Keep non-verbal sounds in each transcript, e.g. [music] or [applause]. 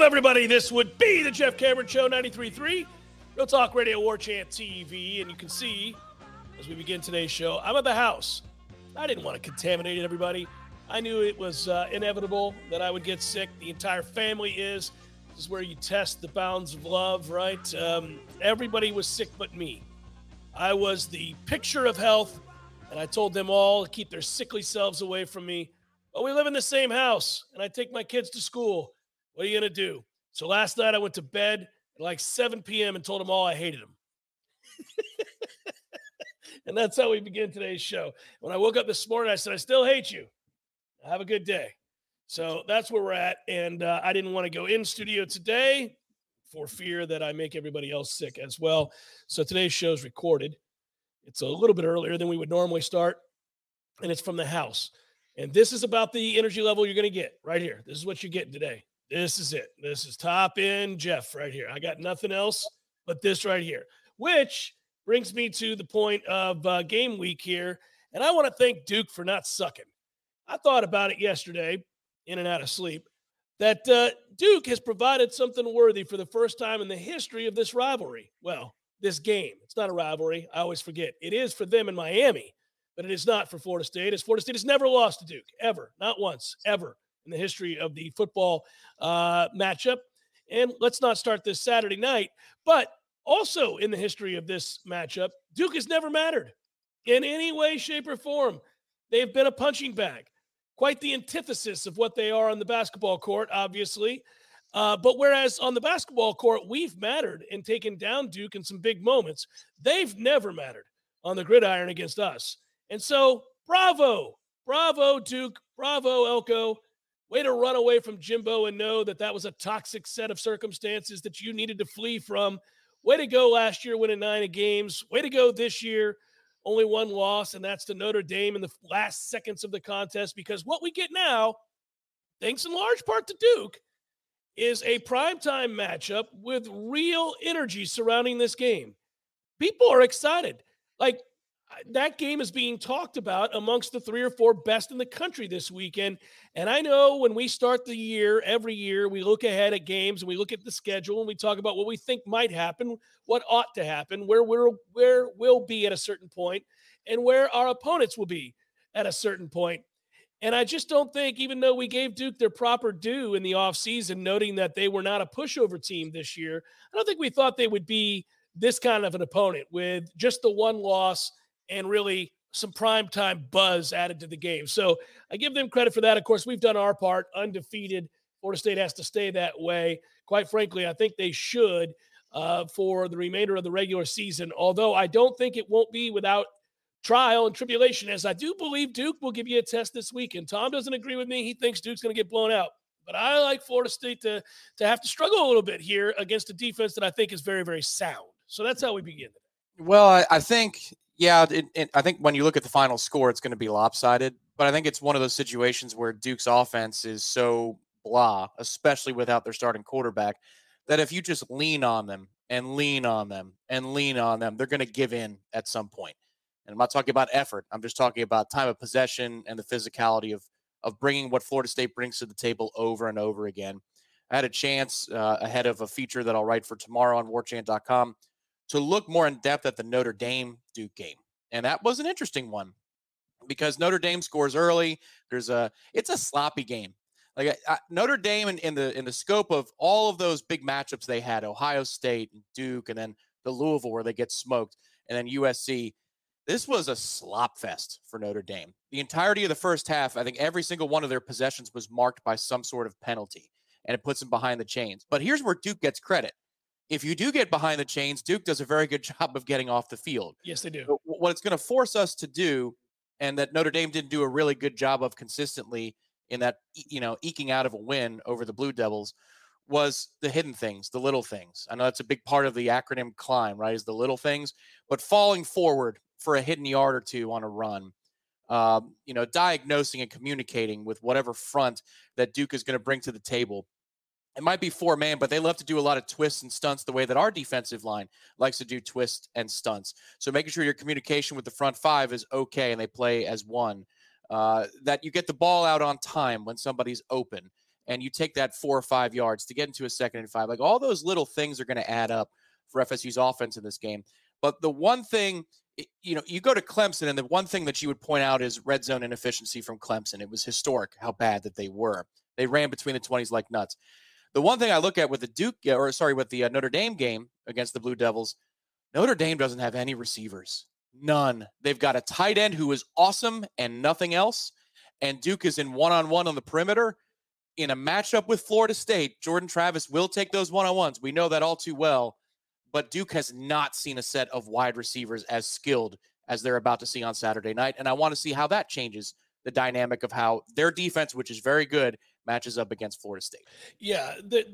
Everybody. This would be the Jeff Cameron Show 93.3, Real Talk Radio War Chant TV. And you can see as we begin today's show, I'm at the house. I didn't want to contaminate everybody. I knew it was uh, inevitable that I would get sick. The entire family is. This is where you test the bounds of love, right? Um, everybody was sick but me. I was the picture of health, and I told them all to keep their sickly selves away from me. But we live in the same house, and I take my kids to school. What are you going to do? So last night I went to bed at like 7 p.m. and told them all I hated them. and that's how we begin today's show. When I woke up this morning, I said, I still hate you. Have a good day. So that's where we're at. And uh, I didn't want to go in studio today for fear that I make everybody else sick as well. So today's show is recorded. It's a little bit earlier than we would normally start, and it's from the house. And this is about the energy level you're going to get right here. This is what you're getting today. This is it. This is top end Jeff right here. I got nothing else but this right here, which brings me to the point of uh, game week here. And I want to thank Duke for not sucking. I thought about it yesterday, in and out of sleep, that uh, Duke has provided something worthy for the first time in the history of this rivalry. Well, this game. It's not a rivalry. I always forget. It is for them in Miami, but it is not for Florida State. As Florida State has never lost to Duke, ever, not once, ever in the history of the football uh, matchup. And let's not start this Saturday night, but also in the history of this matchup, Duke has never mattered in any way, shape, or form. They've been a punching bag, quite the antithesis of what they are on the basketball court, obviously. Uh, but whereas on the basketball court, we've mattered and taken down Duke in some big moments, they've never mattered on the gridiron against us. And so, bravo, bravo, Duke, bravo, Elko. Way to run away from Jimbo and know that that was a toxic set of circumstances that you needed to flee from. Way to go last year, winning nine games. Way to go this year, only one loss, and that's to Notre Dame in the last seconds of the contest. Because what we get now, thanks in large part to Duke, is a primetime matchup with real energy surrounding this game. People are excited. Like that game is being talked about amongst the three or four best in the country this weekend. And I know when we start the year, every year, we look ahead at games and we look at the schedule and we talk about what we think might happen, what ought to happen, where we're where we'll be at a certain point, and where our opponents will be at a certain point. And I just don't think, even though we gave Duke their proper due in the offseason, noting that they were not a pushover team this year, I don't think we thought they would be this kind of an opponent with just the one loss and really some prime time buzz added to the game. So I give them credit for that. Of course, we've done our part, undefeated. Florida State has to stay that way. Quite frankly, I think they should uh, for the remainder of the regular season. Although I don't think it won't be without trial and tribulation, as I do believe Duke will give you a test this week. And Tom doesn't agree with me. He thinks Duke's going to get blown out. But I like Florida State to to have to struggle a little bit here against a defense that I think is very, very sound. So that's how we begin. Well, I, I think yeah, it, it, I think when you look at the final score, it's going to be lopsided. But I think it's one of those situations where Duke's offense is so blah, especially without their starting quarterback, that if you just lean on them and lean on them and lean on them, they're going to give in at some point. And I'm not talking about effort. I'm just talking about time of possession and the physicality of of bringing what Florida State brings to the table over and over again. I had a chance uh, ahead of a feature that I'll write for tomorrow on warchant.com to look more in depth at the Notre Dame Duke game. And that was an interesting one because Notre Dame scores early. There's a it's a sloppy game. Like Notre Dame in, in the in the scope of all of those big matchups they had, Ohio State and Duke, and then the Louisville where they get smoked, and then USC. This was a slop fest for Notre Dame. The entirety of the first half, I think every single one of their possessions was marked by some sort of penalty, and it puts them behind the chains. But here's where Duke gets credit. If you do get behind the chains, Duke does a very good [laughs] job of getting off the field. Yes, they do. So what it's going to force us to do, and that Notre Dame didn't do a really good job of consistently in that, you know, eking out of a win over the Blue Devils, was the hidden things, the little things. I know that's a big part of the acronym climb, right? Is the little things, but falling forward for a hidden yard or two on a run, um, you know, diagnosing and communicating with whatever front that Duke is going to bring to the table. It might be four man, but they love to do a lot of twists and stunts the way that our defensive line likes to do twists and stunts. So making sure your communication with the front five is okay and they play as one. Uh, that you get the ball out on time when somebody's open and you take that four or five yards to get into a second and five. Like all those little things are going to add up for FSU's offense in this game. But the one thing, you know, you go to Clemson, and the one thing that you would point out is red zone inefficiency from Clemson. It was historic how bad that they were. They ran between the 20s like nuts. The one thing I look at with the Duke, or sorry, with the uh, Notre Dame game against the Blue Devils, Notre Dame doesn't have any receivers. None. They've got a tight end who is awesome and nothing else. And Duke is in one on one on the perimeter in a matchup with Florida State, Jordan Travis will take those one on ones. We know that all too well. But Duke has not seen a set of wide receivers as skilled as they're about to see on Saturday night. And I want to see how that changes the dynamic of how their defense, which is very good, matches up against Florida State. Yeah. The,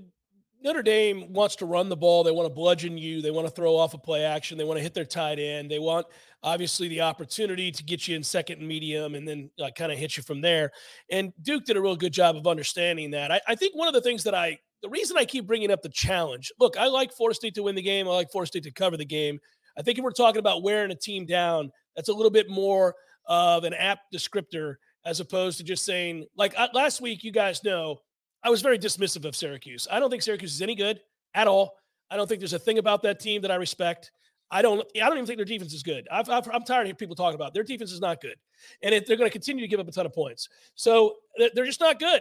Notre Dame wants to run the ball. They want to bludgeon you. They want to throw off a play action. They want to hit their tight end. They want obviously the opportunity to get you in second and medium and then like, kind of hit you from there. And Duke did a real good job of understanding that. I, I, think one of the things that I, the reason I keep bringing up the challenge, look, I like Florida State to win the game. I like Florida State to cover the game. I think if we're talking about wearing a team down, that's a little bit more of an apt descriptor as opposed to just saying, like uh, last week, you guys know I was very dismissive of Syracuse. I don't think Syracuse is any good at all. I don't think there's a thing about that team that I respect. I don't. I don't even think their defense is good. i am tired of people talking about it. their defense is not good, and it, they're going to continue to give up a ton of points. So they're just not good.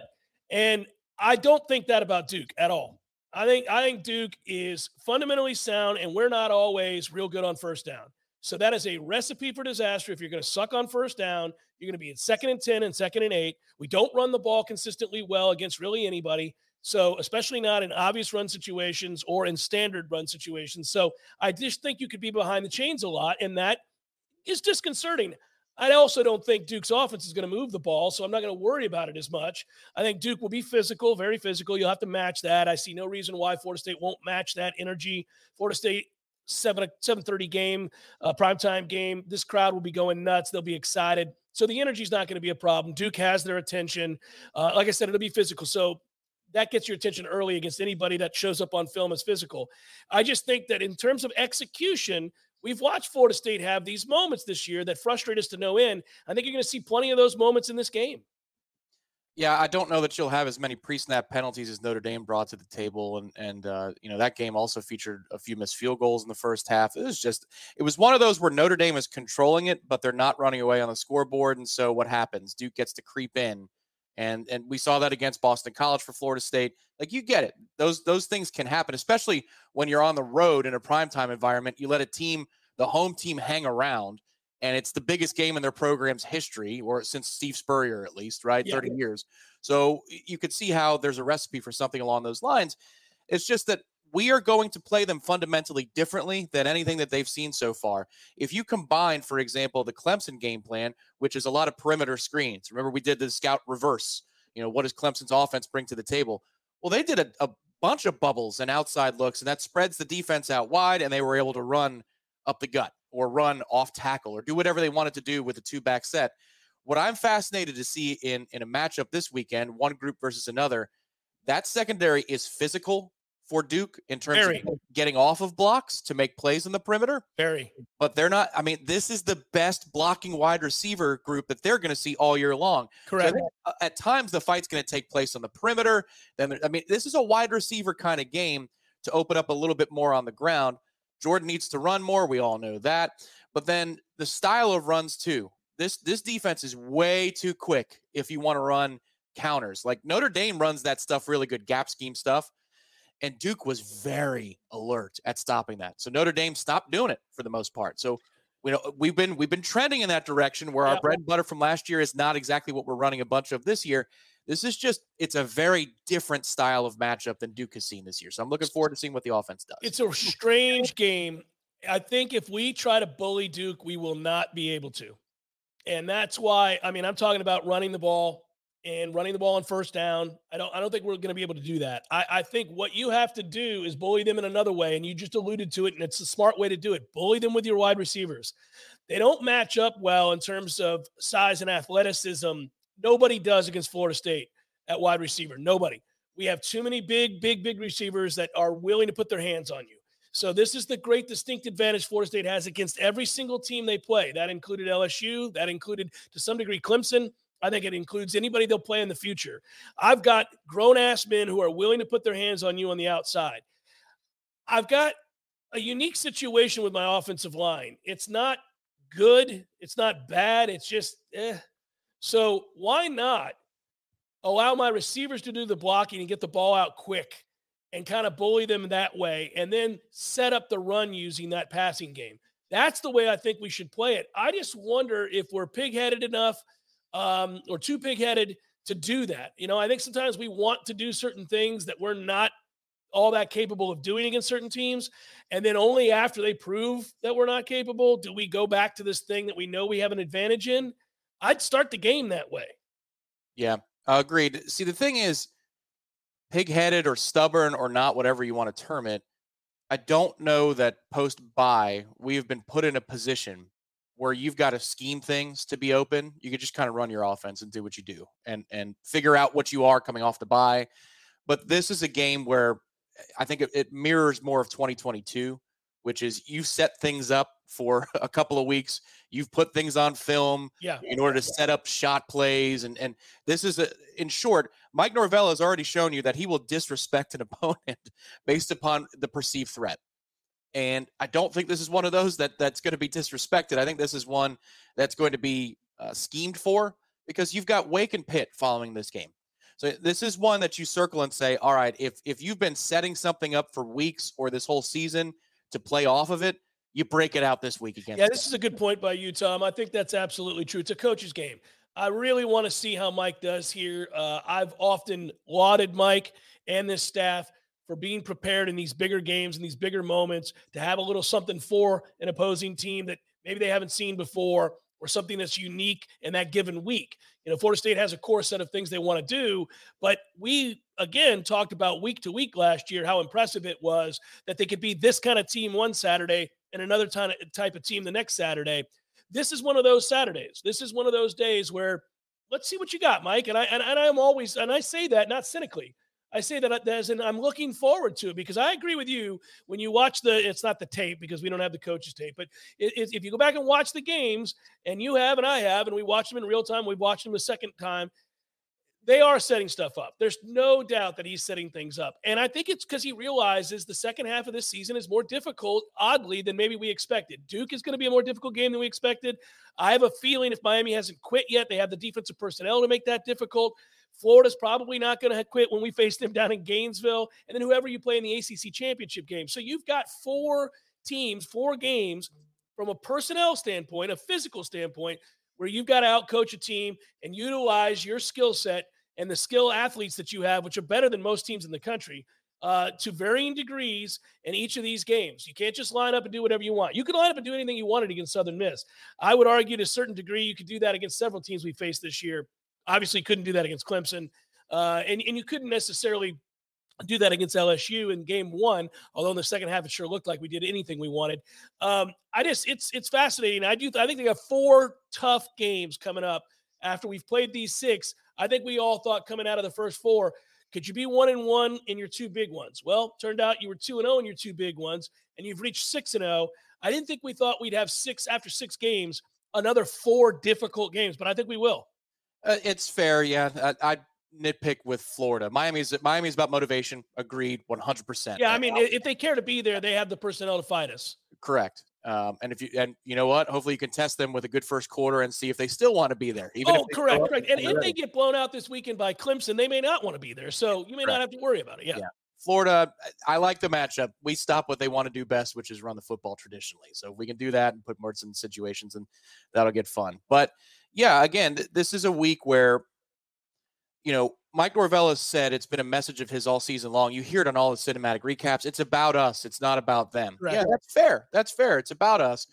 And I don't think that about Duke at all. I think I think Duke is fundamentally sound, and we're not always real good on first down. So that is a recipe for disaster. If you're going to suck on first down, you're going to be in second and 10 and second and eight. We don't run the ball consistently well against really anybody. So, especially not in obvious run situations or in standard run situations. So, I just think you could be behind the chains a lot, and that is disconcerting. I also don't think Duke's offense is going to move the ball, so I'm not going to worry about it as much. I think Duke will be physical, very physical. You'll have to match that. I see no reason why Florida State won't match that energy. Florida State seven seven thirty game, uh, primetime game. This crowd will be going nuts. They'll be excited. So the energy is not going to be a problem. Duke has their attention. Uh, like I said, it'll be physical. So that gets your attention early against anybody that shows up on film as physical. I just think that in terms of execution, we've watched Florida State have these moments this year that frustrate us to no end. I think you're going to see plenty of those moments in this game. Yeah, I don't know that you'll have as many pre-snap penalties as Notre Dame brought to the table, and and uh, you know that game also featured a few missed field goals in the first half. It was just, it was one of those where Notre Dame is controlling it, but they're not running away on the scoreboard, and so what happens? Duke gets to creep in, and and we saw that against Boston College for Florida State. Like you get it, those those things can happen, especially when you're on the road in a primetime environment. You let a team, the home team, hang around and it's the biggest game in their program's history, or since Steve Spurrier at least, right? Yeah. 30 years. So you could see how there's a recipe for something along those lines. It's just that we are going to play them fundamentally differently than anything that they've seen so far. If you combine, for example, the Clemson game plan, which is a lot of perimeter screens. Remember, we did the scout reverse. You know, what does Clemson's offense bring to the table? Well, they did a, a bunch of bubbles and outside looks, and that spreads the defense out wide, and they were able to run up the gut or run off tackle or do whatever they wanted to do with a two back set. What I'm fascinated to see in in a matchup this weekend, one group versus another, that secondary is physical for Duke in terms Very. of getting off of blocks to make plays in the perimeter. Very. But they're not, I mean, this is the best blocking wide receiver group that they're going to see all year long. Correct. So uh, at times, the fight's going to take place on the perimeter. Then, I mean, this is a wide receiver kind of game to open up a little bit more on the ground. Jordan needs to run more. We all know that. But then the style of runs too. This this defense is way too quick if you want to run counters. Like Notre Dame runs that stuff really good, gap scheme stuff. And Duke was very alert at stopping that. So Notre Dame stopped doing it for the most part. So we know we've been we've been trending in that direction where Yeah. our bread and butter from last year is not exactly what we're running a bunch of this year. This is just it's a very different style of matchup than Duke has seen this year. So I'm looking forward to seeing what the offense does. It's a strange game. I think if we try to bully Duke, we will not be able to. And that's why, I mean, I'm talking about running the ball and running the ball on first down. I don't I don't think we're going to be able to do that. I, I think what you have to do is bully them in another way. And you just alluded to it, and it's a smart way to do it. Bully them with your wide receivers. They don't match up well in terms of size and athleticism. Nobody does against Florida State at wide receiver. Nobody. We have too many big, big, big receivers that are willing to put their hands on you. So this is the great distinct advantage Florida State has against every single team they play. That included LSU. That included to some degree Clemson. I think it includes anybody they'll play in the future. I've got grown ass men who are willing to put their hands on you on the outside. I've got a unique situation with my offensive line. It's not good. It's not bad. It's just eh. So why not allow my receivers to do the blocking and get the ball out quick and kind of bully them that way and then set up the run using that passing game. That's the way I think we should play it. I just wonder if we're pig-headed enough um, or too pig-headed to do that. You know, I think sometimes we want to do certain things that we're not all that capable of doing against certain teams. And then only after they prove that we're not capable do we go back to this thing that we know we have an advantage in. I'd start the game that way. Yeah, agreed. See, the thing is, pig-headed or stubborn or not, whatever you want to term it. I don't know that post buy we have been put in a position where you've got to scheme things to be open. You could just kind of run your offense and do what you do and and figure out what you are coming off the buy. But this is a game where I think it, it mirrors more of 2022, which is you set things up for [laughs] a couple of weeks. You've put things on film Yeah. in order to set up shot plays and and this is a in short mike norvell has already shown you that he will disrespect an [laughs] opponent based upon the perceived threat and i don't think this is one of those that that's going to be disrespected i think this is one that's going to be uh, schemed for because you've got wake and pitt following this game so this is one that you circle and say all right if if you've been setting something up for weeks or this whole season to play off of it you break it out this week again. Yeah, this is a good point by you, Tom. I think that's absolutely true. It's a coach's game. I really want to see how Mike does here. Uh, I've often lauded Mike and this staff for being prepared in these bigger games and these bigger moments to have a little something for an opposing team that maybe they haven't seen before or something that's unique in that given week. You know, Florida State has a core set of things they want to do, but we again talked about week to week last year how impressive it was that they could be this kind of team one Saturday and another type type of team the next Saturday. This is one of those Saturdays. This is one of those days where let's see what you got, Mike. And I and, and I'm always and I say that not cynically. I say that as and I'm looking forward to it because I agree with you when you watch the. It's not the tape because we don't have the coaches tape, but it, it, if you go back and watch the games, and you have and I have, and we watch them in real time, we've watched them a second time. They are setting stuff up. There's no doubt that he's setting things up. And I think it's because he realizes the second half of this season is more difficult, oddly, than maybe we expected. Duke is going to be a more difficult game than we expected. I have a feeling if Miami hasn't quit yet, they have the defensive personnel to make that difficult. Florida's probably not going to quit when we [laughs] face them down in Gainesville, and then whoever you play in the ACC championship game. So you've got four teams, four games from a personnel standpoint, a physical standpoint, where you've got to outcoach a team and utilize your skill set and the skill athletes that you have, which are better than most teams in the country, uh, to varying degrees in each of these games. You can't just line up and do whatever you want. You can line up and do anything you wanted against Southern Miss. I would argue to a certain degree you could do that against several teams we faced this year. Obviously, couldn't do that against Clemson, uh, and and you couldn't necessarily do that against LSU in game one, although in the second half it sure looked like we did anything we wanted. Um, I just it's it's fascinating. I do I think they have four tough games coming up after we've played these six. I think we all thought coming out of the first four, could you be one and one in your two big ones? Well, turned out you were two and zero in your two big ones, and you've reached six and zero. I didn't think we thought we'd have six after six games, another four difficult games, but I think we will. Uh, it's fair, yeah. I, I nitpick with Florida. Miami's Miami's about motivation. Agreed, one hundred percent. Yeah, I mean, if they care to be there, they have the personnel to fight us. correct. Um, and if you and you know what, hopefully you can test them with a good first quarter and see if they still want to be there. Even oh, correct, correct. And if they get blown out this weekend by Clemson, they may not want to be there. So you may not have to worry about it. Yeah. Yeah. Florida, I like the matchup. We stop what they want to do best, which is run the football traditionally. So if we can do that and put Mertz in situations, and that'll get fun. But yeah, again, th- this is a week where, you know, Mike Norvell has said it's been a message of his all season long. You hear it on all the cinematic recaps. It's about us. It's not about them. Right. Yeah, that's fair. That's fair. It's about us.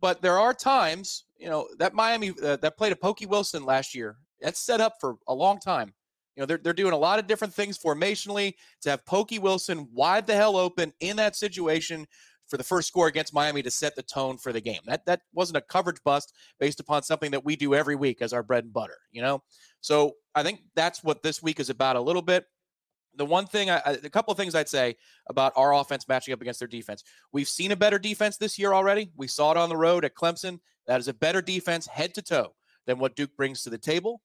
But there are times, you know, that Miami uh, that played a Pokey Wilson last year. That's set up for a long time. You know, they're, they're doing a lot of different things formationally to have Pokey Wilson wide the hell open in that situation for the first score against Miami to set the tone for the game. That that wasn't a coverage bust based upon something that we do every week as our bread and butter, you know? So I think that's what this week is about a little bit. The one thing, I, a couple of things I'd say about our offense matching up against their defense. We've seen a better defense this year already. We saw it on the road at Clemson. That is a better defense head to toe than what Duke brings to the table.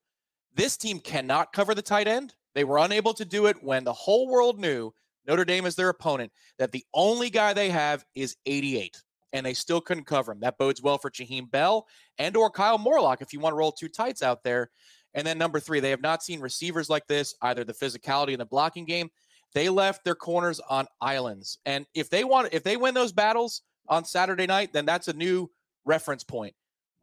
This team cannot cover the tight end. They were unable to do it when the whole world knew Notre Dame is their opponent, that the only guy they have is 88, and they still couldn't cover him. That bodes well for Jaheim Bell and or Kyle Morlock if you want to roll two tights out there. And then number three, they have not seen receivers like this, either the physicality in the blocking game. They left their corners on islands. And if they want, if they win those battles on Saturday night, then that's a new reference point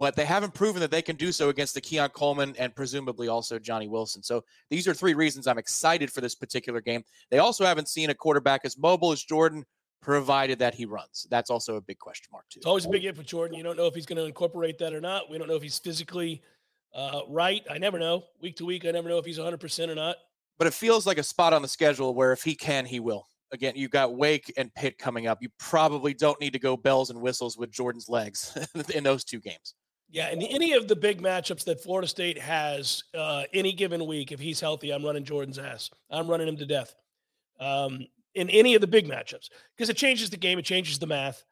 but they haven't proven that they can do so against the Keon Coleman and presumably also Johnny Wilson. So these are three reasons I'm excited for this particular game. They also haven't seen a quarterback as mobile as Jordan, provided that he runs. That's also a big question mark too. It's always a big if with Jordan. You don't know if he's going to incorporate that or not. We don't know if he's physically uh, right. I never know. Week to week, I never know if he's 100% or not. But it feels like a spot on the schedule where if he can, he will. Again, you've got Wake and Pitt coming up. You probably don't need to go bells and whistles with Jordan's legs [laughs] in those two games. Yeah, and any of the big matchups that Florida State has uh, any given week, if he's healthy, I'm running Jordan's ass. I'm running him to death. Um, in any of the big matchups, because it changes the game, it changes the math,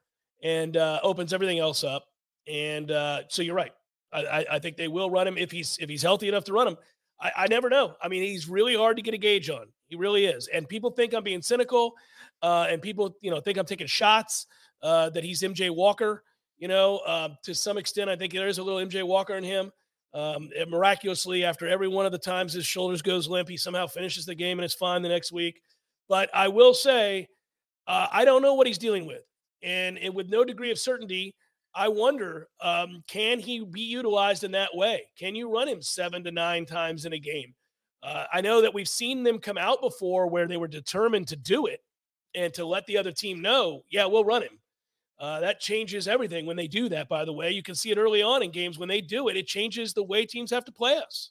and uh, opens everything else up. And uh, so you're right. I, I, think they will run him if he's if he's healthy enough to run him. I, I, never know. I mean, he's really hard to get a gauge on. He really is. And people think I'm being cynical, uh, and people you know think I'm taking shots uh, that he's MJ Walker. You know, uh, to some extent, I think there's a little MJ Walker in him. Um, miraculously, after every one of the times his shoulders goes limp, he somehow finishes the game and it's fine the next week. But I will say, uh, I don't know what he's dealing with, and, and with no degree of certainty, I wonder, um, can he be utilized in that way? Can you run him seven to nine times in a game? Uh, I know that we've seen them come out before where they were determined to do it and to let the other team know, yeah, we'll run him. Uh, that changes everything when they do that, by the way. You can see it early on in games when they do it, it changes the way teams have to play us.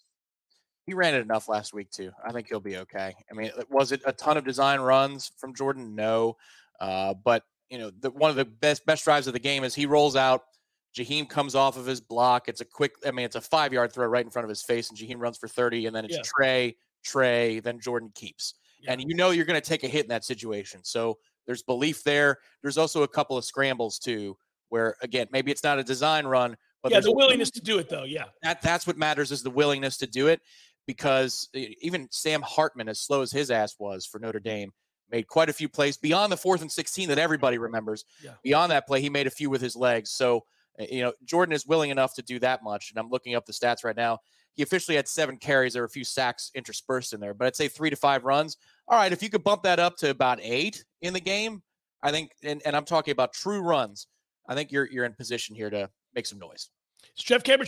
He ran it enough last week, too. I think he'll be okay. I mean, was it a ton of design runs from Jordan? No. Uh, but, you know, the, one of the best best drives of the game is he rolls out. Jaheim comes off of his block. It's a quick, I mean, it's a five yard throw right in front of his face, and Jaheim runs for 30, and then it's yeah. Trey, Trey, then Jordan keeps. Yeah. And you know you're going to take a hit in that situation. So there's belief there. There's also a couple of scrambles too, where again, maybe it's not a design run, but yeah, the willingness to do it though. Yeah, that that's what matters is the willingness to do it. Because even Sam Hartman, as slow as his ass was for Notre Dame, made quite a few plays beyond the fourth and 16 that everybody remembers. Yeah. Beyond that play, he made a few with his legs. So, eh, you know, Jordan is willing enough to do that much. And I'm looking up the stats right now. He officially had seven carries. There were a few sacks interspersed in there, but I'd say three to five runs. All right, if you could bump that up to about eight in the game, I think, and, and I'm talking about true runs. I think you're you're in position here to make some noise. It's Jeff Cameron.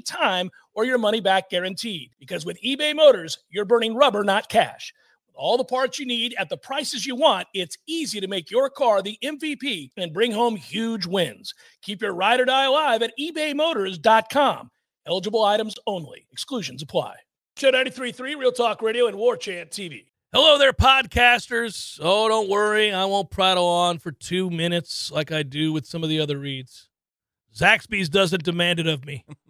time or your money back guaranteed. Because with eBay Motors, you're burning rubber, not cash. With all the parts you need at the prices you want, it's easy to make your car the MVP and bring home huge wins. Keep your ride or die alive at ebaymotors.com. Eligible items only. Exclusions apply. Show 93.3 Real Talk Radio and War Chant TV. Hello there, podcasters. Oh, don't worry. I won't prattle on for two minutes like I do with some of the other reads. Zaxby's doesn't demand it of me. [laughs]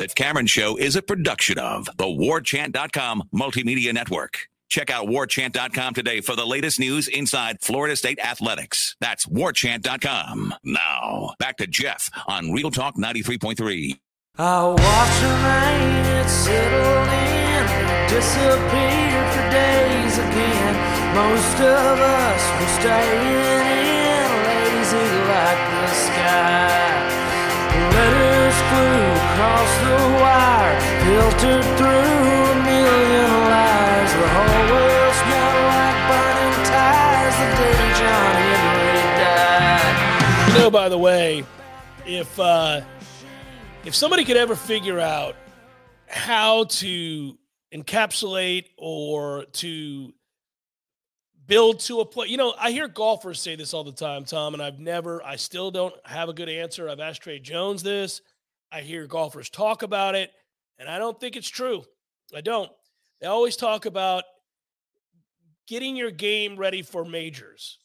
The Cameron Show is a production of the WarChant.com Multimedia Network. Check out WarChant.com today for the latest news inside Florida State athletics. That's WarChant.com. Now, back to Jeff on Real Talk 93.3. I watched the rain, it settled in, disappeared for days again. Most of us were staying in, lazy like the sky. Letters flew across the wire, filtered through a million lies. The whole world like burning the day John Henry died. You know, by the way, if uh, if somebody could ever figure out how to encapsulate or to build to a play, you know, I hear golfers say this all the time, Tom, and I've never, I still don't have a good answer. I've asked Trey Jones this. I hear golfers talk about it, and I don't think it's true. I don't. They always talk about getting your game ready for majors.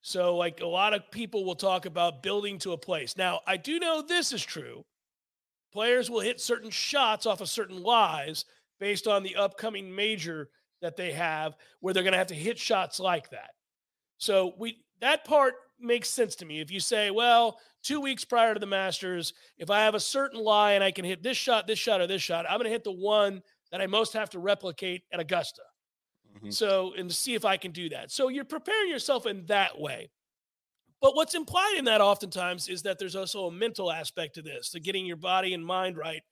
So, like a lot of people will talk about building to a place. Now, I do know this is true. Players will hit certain shots off of certain lies based on the upcoming major that they have, where they're going to have to hit shots like that. So, we that part makes sense to me. If you say, well, two weeks prior to the Masters, if I have a certain lie and I can hit this shot, this shot, or this shot, I'm going to hit the one that I most have to replicate at Augusta. Mhm. So, and see if I can do that. So you're preparing yourself in that way. But what's implied in that oftentimes is that there's also a mental aspect to this, to getting your body and mind right,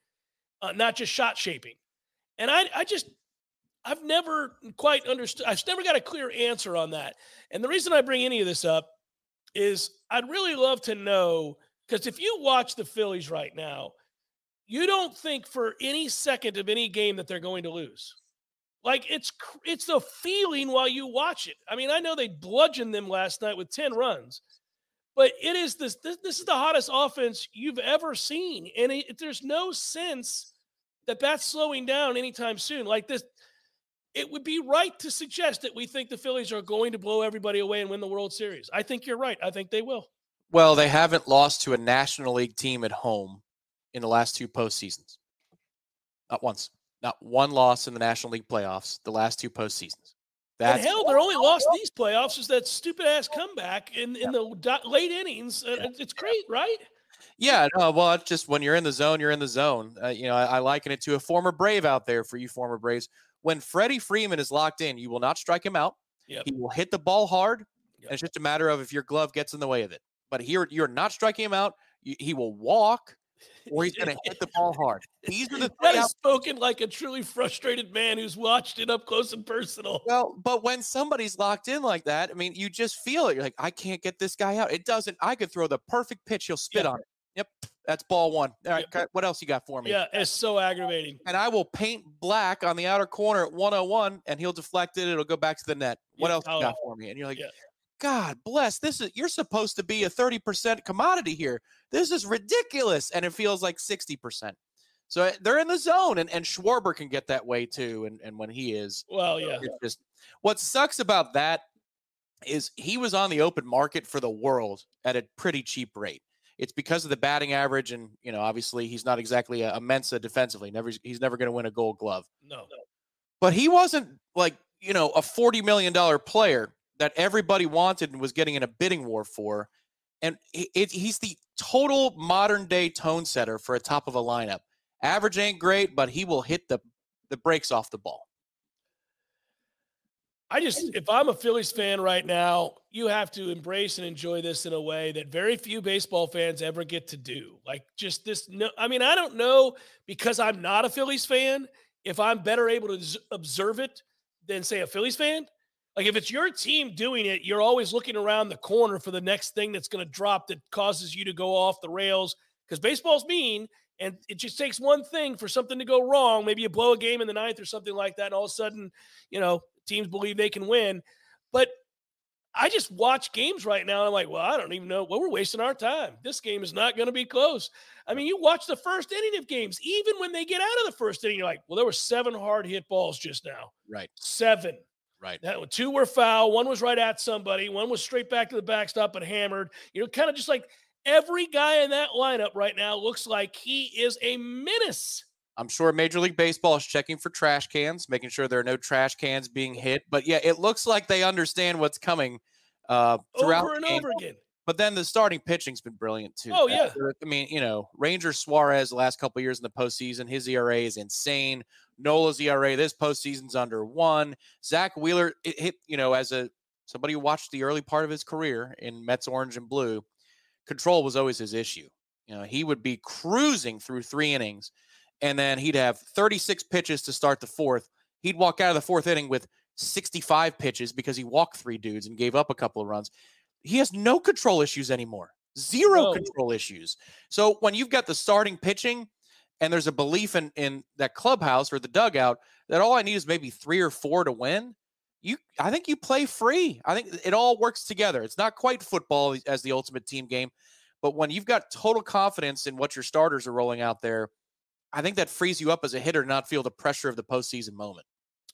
uh, not just shot shaping. And I, I just, I've never quite understood, I've never got a clear answer on that. And the reason I bring any of this up is I'd really love to know, because if you watch the Phillies right now, you don't think for any second of any game that they're going to lose. Like it's it's the feeling while you watch it. I mean, I know they bludgeoned them last night with 10 runs. But it is this this, this is the hottest offense you've ever seen and it, there's no sense that that's slowing down anytime soon. Like this it would be right to suggest that we think the Phillies are going to blow everybody away and win the World Series. I think you're right. I think they will. Well, they haven't lost to a National League team at home in the last two postseasons. Not once. Not one loss in the National League playoffs the last two postseasons. and hell, their only loss these playoffs is that stupid ass comeback in, in the late innings. Uh, it's- It's great, right? Yeah, no, well, it's just when you're in the zone, you're in the zone. Uh, you know, I, I liken it to a former Brave out there for you former Braves. When Freddie Freeman is locked in, you will not strike him out. Yep. He will hit the ball hard. Yep. It's just a matter of if your glove gets in the way of it. But here, you're not striking him out. You, he will walk, or he's going to hit the ball hard. These are the That is out- spoken like a truly frustrated man who's watched it up close and personal. Well, but when somebody's locked in like that, I mean, you just feel it. You're like, I can't get this guy out. It doesn't. I could throw the perfect pitch. He'll spit Yeah. on it. Yep, that's ball one. All right, Yeah. What else you got for me? Yeah, it's so aggravating. and I will paint black on the outer corner at 101 and he'll deflect it. It'll go back to the net. What Yeah, else you got for me? And you're like, yeah. God bless. This is you're supposed to be a 30% commodity here. This is ridiculous. And it feels like 60%. So uh, they're in the zone, and, and Schwarber can get that way too. And, and when he is, Well, yeah. just what sucks about that is he was on the open market for the world at a pretty cheap rate. It's because of the batting average, and you know, obviously, he's not exactly a, a Mensa defensively. Never, he's never going to win a Gold Glove. No. But he wasn't like you know a forty million dollar player that everybody wanted and was getting in a bidding war for. And it, it, he's the total modern day tone setter for a top of a lineup. Average ain't great, but he will hit the the brakes off the ball. I just, if I'm a Phillies fan right now, you have to embrace and enjoy this in a way that very few baseball fans ever get to do. Like, just this. No, I mean, I don't know because I'm not a Phillies fan if I'm better able to observe it than, say, a Phillies fan. Like, if it's your team doing it, you're always looking around the corner for the next thing that's going to drop that causes you to go off the rails because baseball's mean. And it just takes one thing for something to go wrong. Maybe you blow a game in the ninth or something like that. And all of a sudden, you know, teams believe they can win. But I just watch games right now. And I'm like, well, I don't even know. Well, we're wasting our time. This game is not going to be close. I mean, you watch the first inning of games, even when they get out of the first inning, you're like, well, there were seven hard hit balls just now. Right. Seven. Right. That two were foul. One was right at somebody. One was straight back to the backstop and hammered. You know, kind of just like every guy in that lineup right now looks like he is a menace. I'm sure Major League Baseball is checking for trash cans, making sure there are no trash cans being hit. But yeah, it looks like they understand what's coming uh, throughout over and the game. over again. But then the starting pitching's been brilliant too. Oh, yeah. I mean, you know, Ranger Suarez the last couple of years in the postseason, his ERA is insane. Nola's ERA this postseason's under one. Zack Wheeler it hit, you know, as a somebody who watched the early part of his career in Mets orange and blue, control was always his issue. You know, he would be cruising through three innings, and then he'd have 36 pitches to start the fourth. He'd walk out of the fourth inning with 65 pitches because he walked three dudes and gave up a couple of runs. He has no control issues anymore. Zero control issues. So when you've got the starting pitching and there's a belief in in that clubhouse or the dugout that all I need is maybe 3 or 4 to win, you I think you play free. I think it all works together. It's not quite football as the ultimate team game, but when you've got total confidence in what your starters are rolling out there, I think that frees you up as a hitter to not feel the pressure of the postseason moment.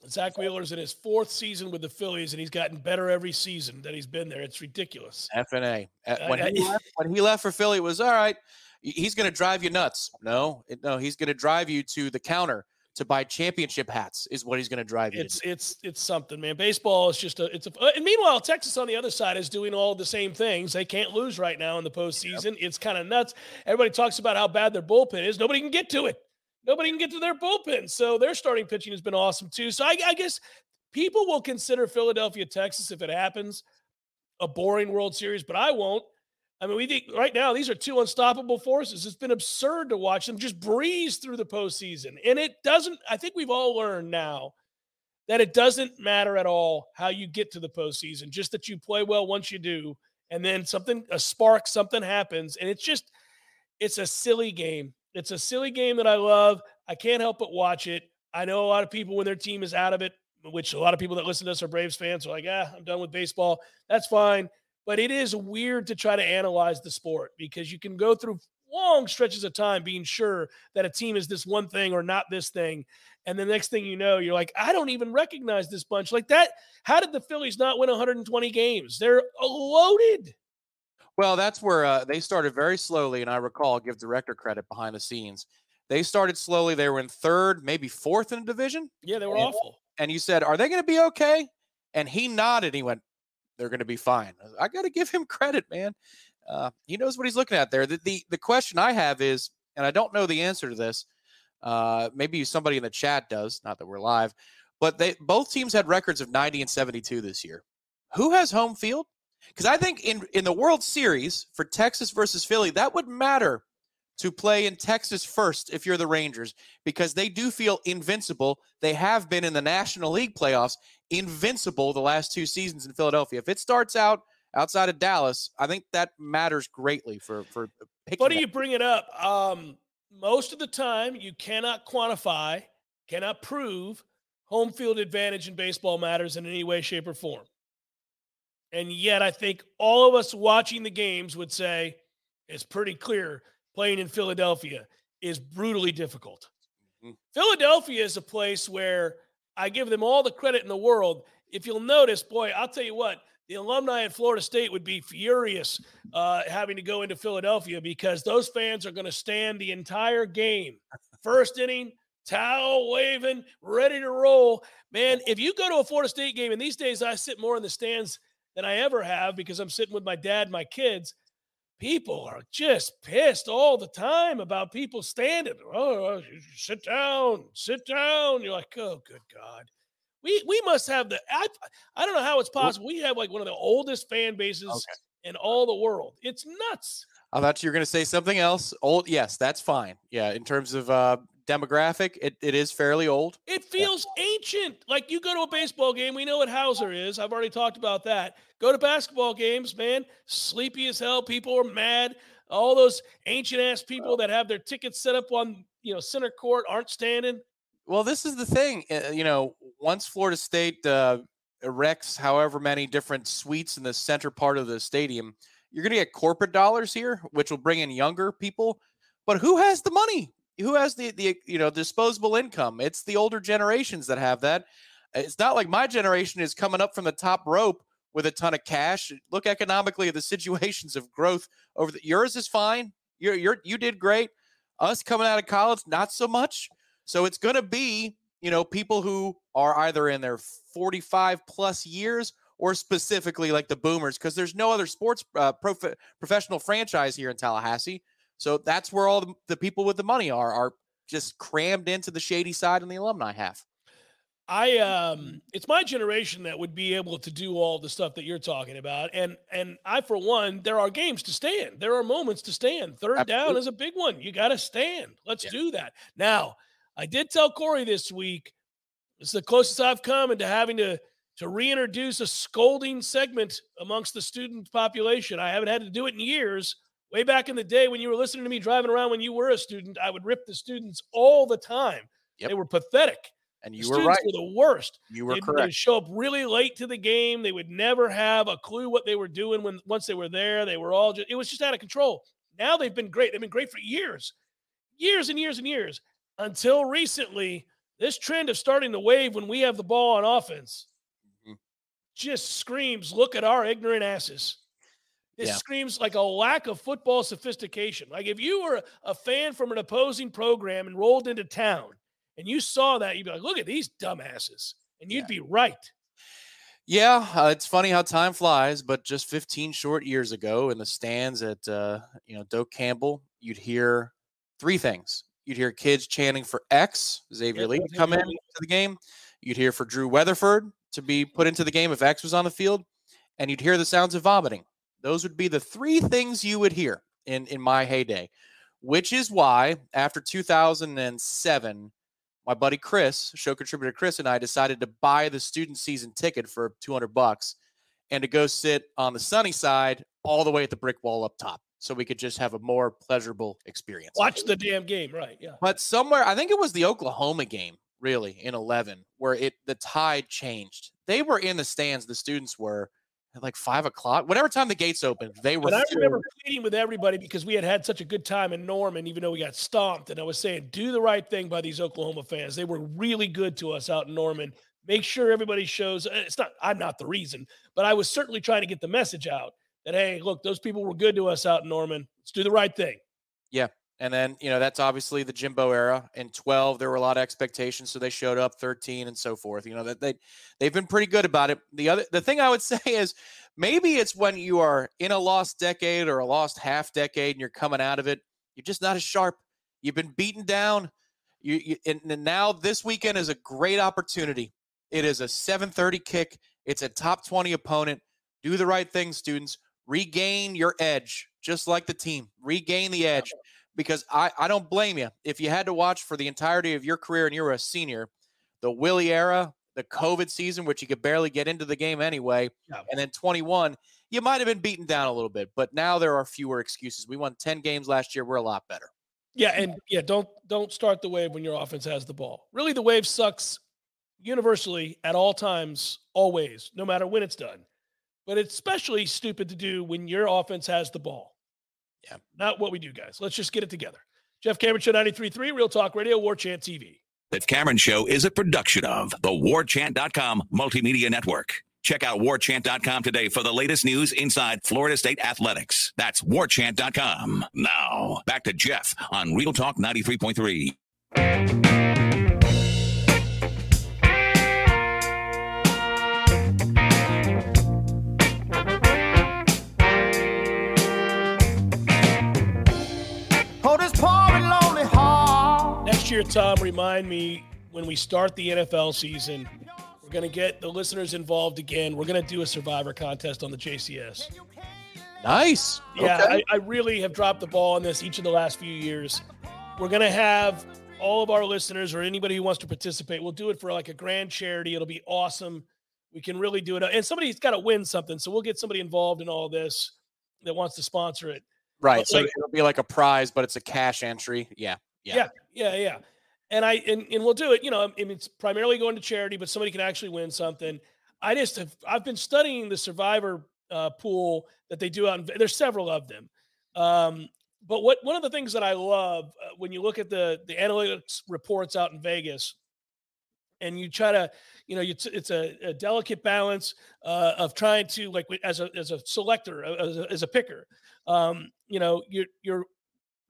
Zack Wheeler's in his fourth season with the Phillies, and he's gotten better every season that he's been there. It's ridiculous. FNA. Uh, When he, left, [laughs] when he left for Philly, it was all right. He's going to drive you nuts. No, no, he's going to drive you to the counter to buy championship hats. Is what he's going to drive you. It's to it's it's something, man. Baseball is just a it's a. And meanwhile, Texas on the other side is doing all the same things. They can't lose right now in the postseason. It's kind of nuts. Everybody talks about how bad their bullpen is. Nobody can get to it. Nobody can get to their bullpen. So their starting pitching has been awesome too. So I, I guess people will consider Philadelphia, Texas, if it happens, a boring World Series, but I won't. I mean, we think right now these are two unstoppable forces. It's been absurd to watch them just breeze through the postseason. And it doesn't, I think we've all learned now that it doesn't matter at all how you get to the postseason, just that you play well once you do. And then something, a spark, something happens. And it's just, it's a silly game. It's a silly game that I love. I can't help but watch it. I know a lot of people when their team is out of it, which a lot of people that listen to us are Braves fans are like, ah, I'm done with baseball. That's fine. But it is weird to try to analyze the sport because you can go through long stretches of time being sure that a team is this one thing or not this thing. And the next thing you know, you're like, I don't even recognize this bunch. Like that. How did the Phillies not win 120 games? They're loaded. Well, that's where uh, they started very slowly, and I recall give director credit behind the scenes. They started slowly. They were in third, maybe fourth in the division, Yeah, they were Yeah. awful. and you said, "Are they going to be okay?" And he nodded. He went, "They're going to be fine." I got to give him [laughs] credit, man. Uh, he knows what he's looking at there. The, the the question I have is, and I don't know the answer to this. Uh, maybe somebody in the chat does. Not that we're live, but they both teams had records of 90 and 72 this year. Who has home field? Because I think in in the World Series for Texas versus Philly, that would matter to play in Texas first if you're the Rangers because they do feel invincible. They have been in the National League playoffs invincible the last two seasons in Philadelphia. If it starts out outside of Dallas, I think that matters greatly for for. Funny you bring it up. Um, most of the time, you cannot quantify, cannot prove home field advantage in baseball matters in any way, shape, or form. And yet, I think all of us watching the games would say it's pretty clear playing in Philadelphia is brutally difficult. Mhm. Philadelphia is a place where I give them all the credit in the world. If you'll notice, boy, I'll tell you what, the alumni at Florida State would be furious uh, having to go into Philadelphia because those fans are going to stand the entire game. First inning, towel waving, ready to roll. Man, if you go to a Florida State game, and these days I sit more in the stands than I ever have because I'm sitting with my dad and my kids. People are just pissed all the time about people standing. Oh, sit down, sit down. You're like, oh, good God. We we must have the I I don't know how it's possible. We have like one of the oldest fan bases Okay. in all the world. It's nuts. I thought you were going to say something else. Old, yes, that's fine. Yeah, in terms of uh, demographic, it, it is fairly old. It feels ancient. Like you go to a baseball game, we know what Howser is. I've already talked about that. Go to basketball games, man, sleepy as hell. People are mad. All those ancient ass people that have their tickets set up on you know center court aren't standing. Well, this is the thing. uh, You know, once Florida State uh, erects however many different suites in the center part of the stadium, you're going to get corporate dollars here, which will bring in younger people. But who has the money? Who has the the you know disposable income? It's the older generations that have that. It's not like my generation is coming up from the top rope with a ton of cash. Look economically at the [laughs] situations of growth over the yours is fine. You're you're you did great. Us coming out of college, not so much. So it's going to be, you know, people who are either in their 45 plus years or specifically like the boomers, because there's no other sports uh, prof- professional franchise here in Tallahassee. So that's where all the, the people with the money are, are just crammed into the shady side and the alumni half. I um it's my generation that would be able to do all the stuff that you're talking about. And and I for one, there are games to stand. There are moments to stand. Third down is a big one. You got to stand. Let's Yeah. do that. Now, I did tell Corey this week. It's the closest I've come into having to to reintroduce a scolding segment amongst the student population. I haven't had to do it in years. Way back in the day when you were listening to me driving around when you were a student, I would rip the students all the time. Yep. They were pathetic. And The you were students right. were the worst. You were They'd, they'd show up really late to the game. They would never have a clue what they were doing when once they were there. They were all just it was just out of control. Now they've been great. They've been great for years, years and years and years until recently. This trend of starting to wave when we have the ball on offense Mhm. just screams, look at our ignorant asses. It Yeah. screams like a lack of football sophistication. Like if you were a fan from an opposing program and rolled into town and you saw that, you'd be like, look at these dumbasses. And you'd Yeah. be right. Yeah, uh, it's funny how time flies, but just 15 short years ago in the stands at uh, you know Doak Campbell, you'd hear three things. You'd hear kids chanting for X, Xavier Yep, Lee to come in to the game. You'd hear for Drew Weatherford to be put into the game if X was on the field, and you'd hear the sounds of vomiting. Those would be the three things you would hear in in my heyday, which is why after 2007 my buddy Chris, show contributor Chris, and I decided to buy the student season ticket for 200 bucks and to go sit on the sunny side all the way at the brick wall up top so we could just have a more pleasurable experience. Watch the damn game. Right. Yeah. But somewhere, I think it was the Oklahoma game, really, in 11, where it the tide changed. They were in the stands, the students were at like five o'clock. Whatever time the gates opened, they were. But I remember pleading with everybody because we had had such a good time in Norman, even though we got stomped. And I was saying, do the right thing by these Oklahoma fans. They were really good to us out in Norman. Make sure everybody shows. It's not. I'm not the reason, but I was certainly trying to get the message out that hey, look, those people were good to us out in Norman. Let's do the right thing. And then, you know, that's obviously the Jimbo era. In 12, there were a lot of expectations, so they showed up 13 and so forth. You know, that they they've been pretty good about it. The other the thing I would [laughs] say is maybe it's when you are in a lost decade or a lost half decade and you're coming out of it, you're just not as sharp. You've been beaten down. You, you and, now this weekend is a great opportunity. It is a 7:30 kick. It's a top 20 opponent. Do the right thing, students. Regain your edge, just like the team. Regain the edge because I, I don't blame you. If you had to watch for the entirety of your career and you were a senior, the Willie era, the COVID season, which you could barely get into the game anyway, Yeah. and then 21, you might have been beaten down a little bit, but now there are fewer excuses. We won 10 games last year. We're a lot better. Yeah, and yeah, don't don't start the wave when your offense has the ball. Really, the wave sucks universally at all times, always, no matter when it's done. But it's especially stupid to do when your offense has the ball. Yeah. Not what we do, guys. Let's just get it together. Jeff Cameron Show 93.3, Real Talk Radio, War Chant TV. The Cameron Show is a production of the warchant.com multimedia network. Check out warchant.com today for the latest news inside Florida State athletics. That's warchant.com. Now, back to Jeff on Real Talk 93.3. year, Tom, remind me when we start the NFL season, we're going to get the listeners involved again. We're going to do a survivor contest on the JCS. Nice. Yeah, Okay. I, I really have dropped the ball on this each of the last few years. We're going to have all of our listeners or anybody who wants to participate. We'll do it for like a grand charity. It'll be awesome. We can really do it. And somebody's got to win something. So we'll get somebody involved in all this that wants to sponsor it. right. but So like- it'll be like a prize, but it's a cash entry. Yeah. Yeah. Yeah, yeah, yeah. And I and, and we'll do it. You know, I mean, it's primarily going to charity, but somebody can actually win something. I just have I've been studying the survivor uh, pool that they do out. There's several of them. Um, but what one of the things that I love uh, when you look at the the analytics reports out in Vegas, and you try to, you know, it's it's a, a delicate balance uh, of trying to like as a as a selector as a, as a picker. Um, you know, you're you're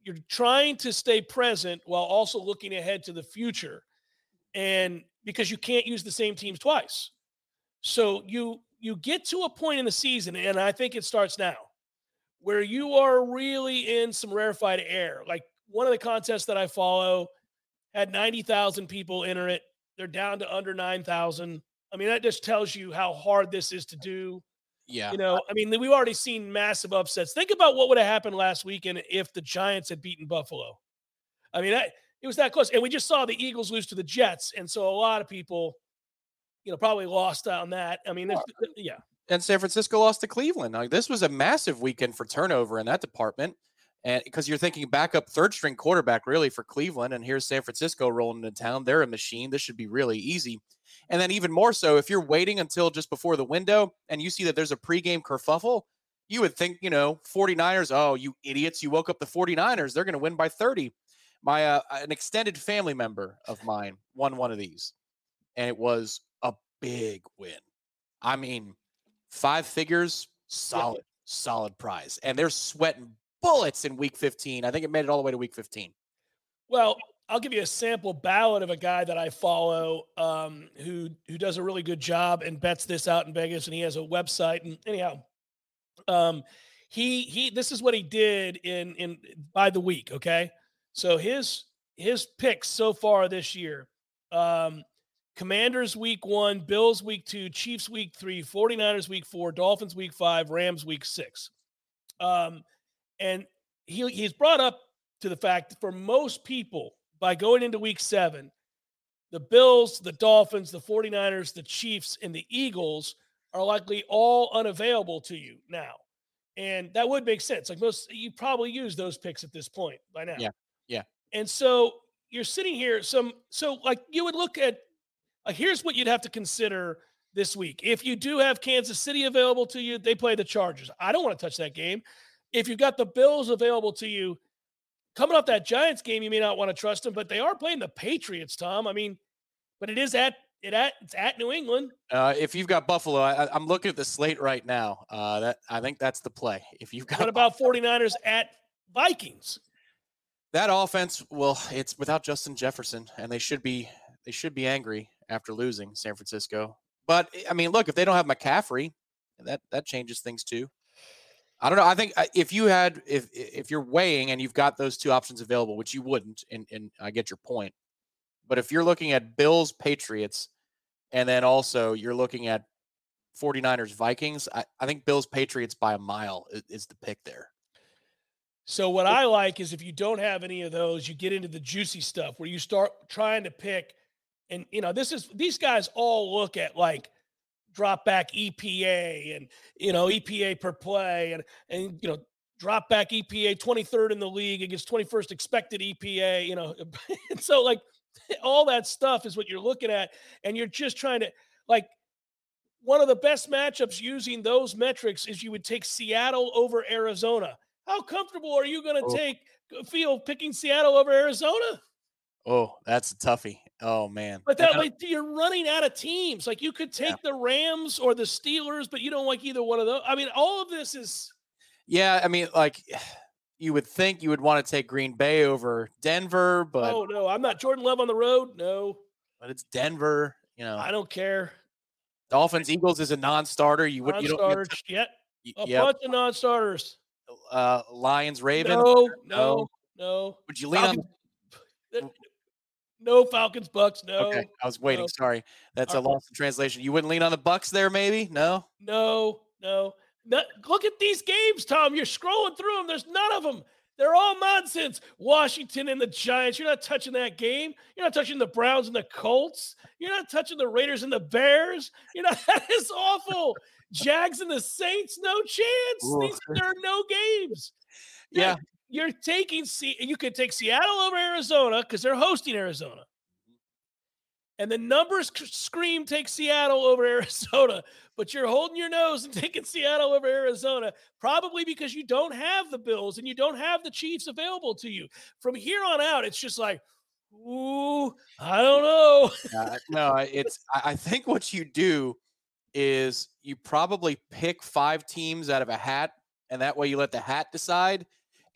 you're trying to stay present while also looking ahead to the future and because you can't use the same teams twice. So you you get to a point in the season and i think it starts now where you are really in some rarefied air. Like one of the contests that i follow had 90,000 people enter it. They're down to under 9,000 i mean that just tells you how hard this is to do Yeah. you know, I mean, we've already seen massive upsets. Think about what would have happened last weekend if the Giants had beaten Buffalo. I mean, that, it was that close. And we just saw the Eagles lose to the Jets. And so a lot of people, you know, probably lost on that. I mean, yeah. and San Francisco lost to Cleveland. Like this was a massive weekend for turnover in that department. And because you're thinking backup third string quarterback really for Cleveland, and here's San Francisco rolling into town. They're a machine. This should be really easy. And then even more so, if you're waiting until just before the window and you see that there's a pregame kerfuffle, you would think, you know, 49ers, oh, you idiots, you woke up the 49ers. They're going to win by 30. My uh, an extended family member of mine won one of these, and it was a big win. I mean, five figures, solid, solid prize. And they're sweating bullets in week 15. I think it made it all the way to week 15. Well, I'll give you a sample ballot of a guy that I follow um, who who does a really good job and bets this out in Vegas, and he has a website. And anyhow, um, he he this is what he did in in by the week. Okay, so his his picks so far this year. Um, Commanders week one, Bills week two, Chiefs week three, 49ers week four, Dolphins week five, Rams week six. Um, and he he's brought up to the fact that for most people, by going into week seven, the Bills, the Dolphins, the 49ers, the Chiefs, and the Eagles are likely all unavailable to you now. And that would make sense. Like most, you probably use those picks at this point by now. Yeah, yeah. And so you're sitting here, some so like you would look at like here's what you'd have to consider this week. If you do have Kansas City available to you, they play the Chargers. I don't want to touch that game. If you've got the Bills available to you, coming off that Giants game, you may not want to trust them, but they are playing the Patriots, Tom. I mean, but it is at it at it's at New England. Uh, if you've got Buffalo, I, I'm looking at the slate right now. Uh, that I think that's the play. [laughs] If you've got What about 49ers at Vikings? that offense, well, it's without Justin Jefferson, and they should be they should be angry after losing San Francisco. But I mean, look, if they don't have McCaffrey, that that changes things too. I don't know. I think uh, if you had if if you're weighing and you've got those two options available, which you wouldn't, and and I get your point. But if you're looking at Bills Patriots, and then also you're looking at 49ers Vikings, I, I think Bills Patriots by a mile is, is the pick there. So what I like is if you don't have any of those, you get into the juicy stuff where you start trying to pick and you know, this is these guys all look at like drop back EPA and you know, EPA per play and and you know, drop back EPA 23rd in the league against 21st expected EPA, you know. [laughs] and so like [laughs] all that stuff is what you're looking at and you're just trying to like one of the best matchups using those metrics is you would take Seattle over Arizona. How comfortable are you going to Oh. take uh, feel picking Seattle over Arizona? Oh, that's a toughie. Oh man. But that like you're running out of teams. Like you could take Yeah. the Rams or the Steelers, but you don't like either one of those. I mean, all of this is Yeah, I mean, like [sighs] you would think you would want to take Green Bay over Denver, but oh no, I'm not Jordan Love on the road. No, but it's Denver. You know, I don't care. Dolphins Eagles is a non-starter. You would you don't yet. A yep. bunch of non-starters. Uh, Lions Ravens. No, no, No. no. Would you lean I'll on? be- No Falcons, Bucks. No. Okay, I was waiting. no. Sorry, that's a right. loss in translation. You wouldn't lean on the Bucks there, maybe? No. No, no. No- look at these games, Tom. You're scrolling through them. There's none of them. They're all nonsense. Washington and the Giants. You're not touching that game. You're not touching the Browns and the Colts. You're not touching the Raiders and the Bears. You know. [laughs] That is awful. Jags and the Saints. No chance. Ooh. These, there are no games. [laughs] Yeah. You're taking Se- you could take Seattle over Arizona because they're hosting Arizona. And the numbers scream take Seattle over [laughs] Arizona, but you're holding your nose and [laughs] taking Seattle over Arizona, probably because you don't have the Bills and you don't have the Chiefs available to you. From here on out, it's just like, ooh, I don't know. Uh, no, it's. I think what you do is you probably pick five teams out of a hat, and that way you let the hat decide,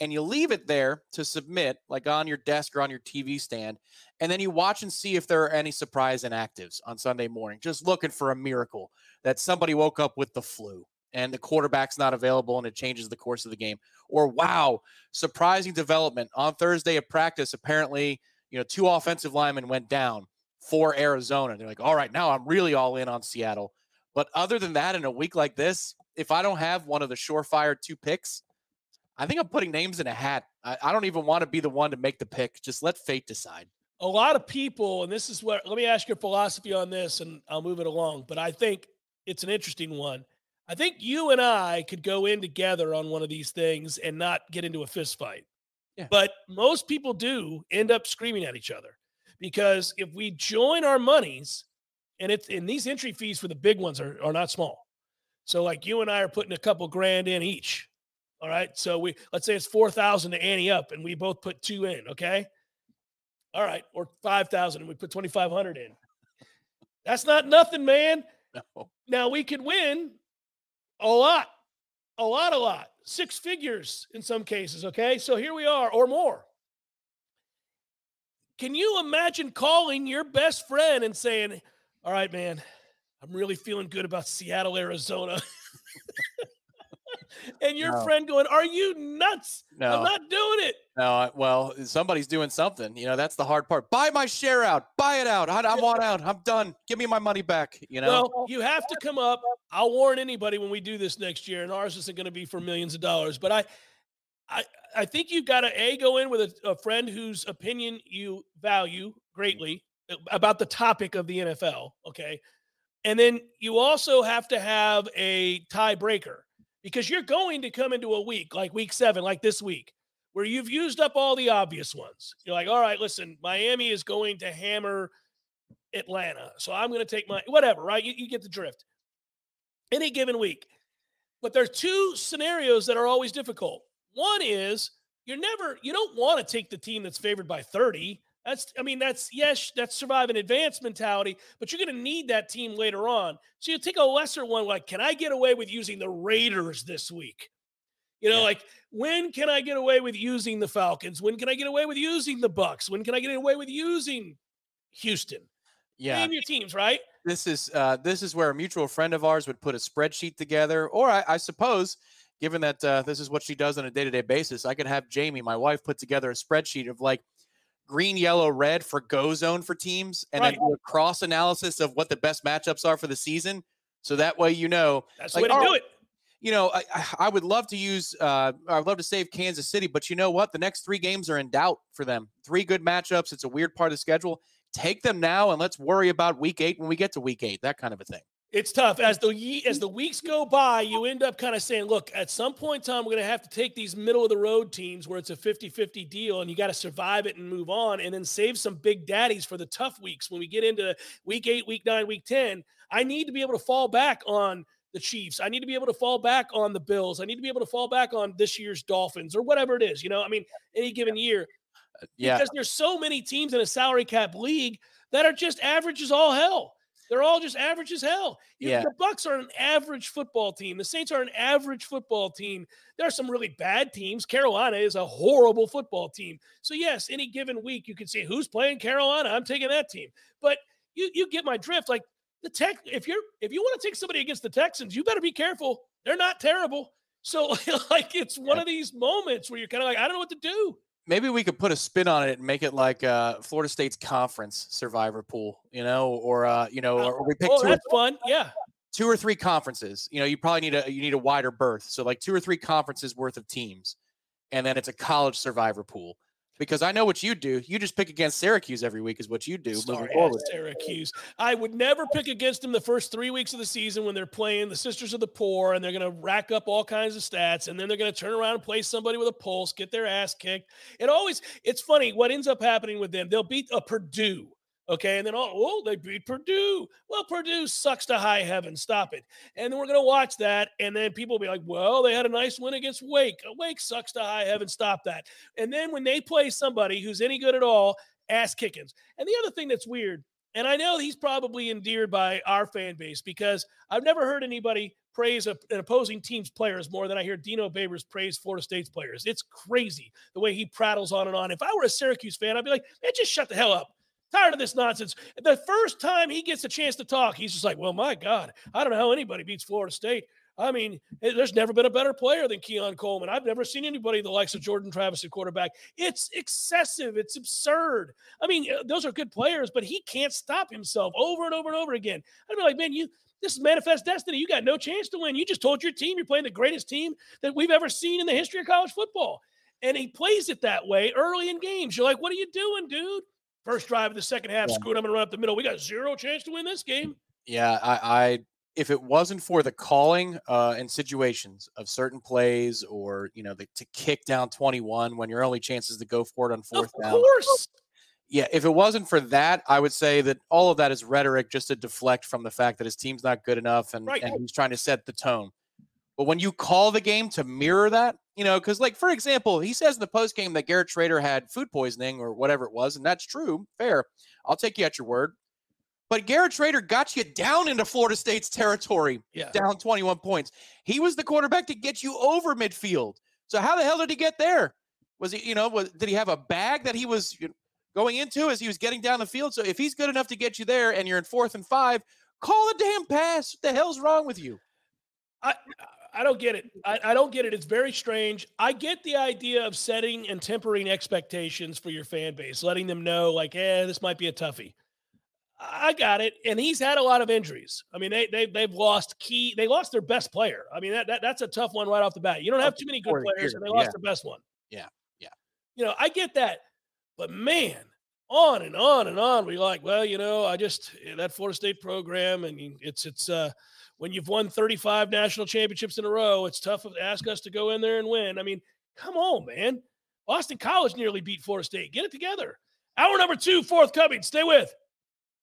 and you leave it there to submit, like on your desk or on your TV stand, and then you watch and see if there are any surprise inactives on Sunday morning. Just looking for a miracle that somebody woke up with the flu and the quarterback's not available and it changes the course of the game. Or wow, surprising development on Thursday of practice. Apparently, you know, two offensive linemen went down for Arizona. They're like, all right, now I'm really all in on Seattle. But other than that, in a week like this, if I don't have one of the surefire two picks, I think I'm putting names in a hat. I, I don't even want to be the one to make the pick. Just let fate decide. a lot of people, and this is what let me ask your philosophy on this and I'll move it along. But I think it's an interesting one. I think you and I could go in together on one of these things and not get into a fist fight. Yeah. But most people do end up screaming at each other because if we join our monies, and it's and these entry fees for the big ones are, are not small. So like you and I are putting a couple grand in each. All right. So we let's say it's four thousand to ante up, and we both put two in. Okay. All right, or five thousand, and we put twenty five hundred in. That's not nothing, man. No. Now we could win a lot, a lot, a lot, six figures in some cases. Okay, so here we are, or more. Can you imagine calling your best friend and saying, "All right, man, I'm really feeling good about Seattle, Arizona," [laughs] and your No. friend going, "Are you nuts? No. I'm not doing it." No, well, somebody's doing something. You know, that's the hard part. Buy my share out. Buy it out. I, I want out. I'm done. Give me my money back. You know. Well, you have to come up. I'll warn anybody when we do this next year, and ours isn't going to be for millions of dollars. But I, I, I think you've got to a go in with a, a friend whose opinion you value greatly about the topic of the NFL. Okay, and then you also have to have a tiebreaker because you're going to come into a week like week seven, like this week, where you've used up all the obvious ones. You're like, all right, listen, Miami is going to hammer Atlanta. So I'm going to take my whatever, right? You, you get the drift. Any given week. But there's two scenarios that are always difficult. One is you're never, you don't want to take the team that's favored by 30. That's, I mean, that's, yes, that's survive and advance mentality, but you're going to need that team later on. So you take a lesser one, like, can I get away with using the Raiders this week? You know, Yeah. like when can I get away with using the Falcons? When can I get away with using the Bucks? When can I get away with using Houston? yeah. Name your teams, right? this is uh, this is where a mutual friend of ours would put a spreadsheet together, or I, I suppose, given that uh, this is what she does on a day to day basis, I could have Jamie, my wife, put together a spreadsheet of like green, yellow, red for go zone for teams, and Right. then do a cross analysis of what the best matchups are for the season. So that way, you know, That's Like, the way to all do it. you know, I, I- I would love to use, uh, I'd love to save Kansas City, but you know what? The next three games are in doubt for them. Three good matchups. It's a weird part of the schedule. Take them now, and let's worry about week eight when we get to week eight. That kind of a thing. It's tough as the ye- as the weeks go by. You end up kind of saying, "Look, at some point in time, we're going to have to take these middle of the road teams where it's a 50-50 deal, and you got to survive it and move on, and then save some big daddies for the tough weeks when we get into week eight, week nine, week ten. I need to be able to fall back on the Chiefs. I need to be able to fall back on the Bills. I need to be able to fall back on this year's Dolphins or whatever it is. You know, I mean, any given year Yeah. because there's so many teams in a salary cap league that are just average as all hell. They're all just average as hell. You- Yeah. The Bucks are an average football team. The Saints are an average football team. There are some really bad teams. Carolina is a horrible football team. So yes, any given week you can say who's playing Carolina. I'm taking that team. But you you get my drift. Like the tech, if you're if you want to take somebody against the Texans, you better be careful. They're not terrible. So [laughs] like it's one Yeah. of these moments where you're kind of like, I don't know what to do. Maybe we could put a spin on it and make it like uh, Florida State's conference survivor pool, you know, or uh, you know, or we pick Oh, two, or, that's fun. Yeah. two or three conferences. You know, you probably need a you need a wider berth, so like two or three conferences worth of teams, and then it's a college survivor pool. Because I know what you do. You just pick against Syracuse every week, is what you do moving Sorry, forward. Syracuse. I would never pick against them the first three weeks of the season when they're playing the Sisters of the Poor and they're going to rack up all kinds of stats and then they're going to turn around and play somebody with a pulse, get their ass kicked. It always, it's funny what ends up happening with them. They'll beat a Purdue. Okay. And then, oh, oh, they beat Purdue. Well, Purdue sucks to high heaven. Stop it. And then we're going to watch that. And then people will be like, well, they had a nice win against Wake. Uh, Wake sucks to high heaven. Stop that. And then when they play somebody who's any good at all, ass kickings. And the other thing that's weird, and I know he's probably endeared by our fan base because I've never heard anybody praise an opposing team's players more than I hear Dino Babers praise Florida State's players. It's crazy the way he prattles on and on. If I were a Syracuse fan, I'd be like, man, just shut the hell up. Tired of this nonsense. The first time he gets a chance to talk, he's just like, well, my God, I don't know how anybody beats Florida State. I mean, eh, there's never been a better player than Keon Coleman. I've never seen anybody the likes of Jordan Travis at quarterback. It's excessive. It's absurd. I mean, eh, those are good players, but he can't stop himself over and over and over again. I'd be like, man, you this is manifest destiny. You got no chance to win. You just told your team you're playing the greatest team that we've ever seen in the history of college football. And he plays it that way early in games. You're like, what are you doing, dude? First drive of the second half, Yeah. screw it. I'm gonna run up the middle. We got zero chance to win this game. Yeah, I, I if it wasn't for the calling uh, in situations of certain plays or you know the, to kick down 21 when your only chance is to go for it on fourth of down. course. Yeah, if it wasn't for that, I would say that all of that is rhetoric just to deflect from the fact that his team's not good enough and, Right. and he's trying to set the tone. But when you call the game to mirror that, you know, because like for example, he says in the post game that Garrett Shrader had food poisoning or whatever it was, and that's true. Fair. I'll take you at your word. But Garrett Shrader got you down into Florida State's territory, Yeah. down 21 points. He was the quarterback to get you over midfield. So how the hell did he get there? Was he, you know, was, did he have a bag that he was going into as he was getting down the field? So if he's good enough to get you there and you're in fourth and five, call a damn pass. What the hell's wrong with you? I I don't get it. I, I don't get it. It's very strange. I get the idea of setting and tempering expectations for your fan base, letting them know, like, eh, this might be a toughie. I got it. And he's had a lot of injuries. I mean, they, they they've lost key, they lost their best player. I mean, that, that that's a tough one right off the bat. You don't have too many good players, and they lost yeah. their best one. Yeah, yeah. You know, I get that. But man, on and on and on. We like, well, you know, I just eh, that Florida State program, and it's it's uh when you've won 35 national championships in a row, it's tough to ask us to go in there and win. I mean, come on, man. Boston College nearly beat Florida State. Get it together. Hour number two, forthcoming. Stay with.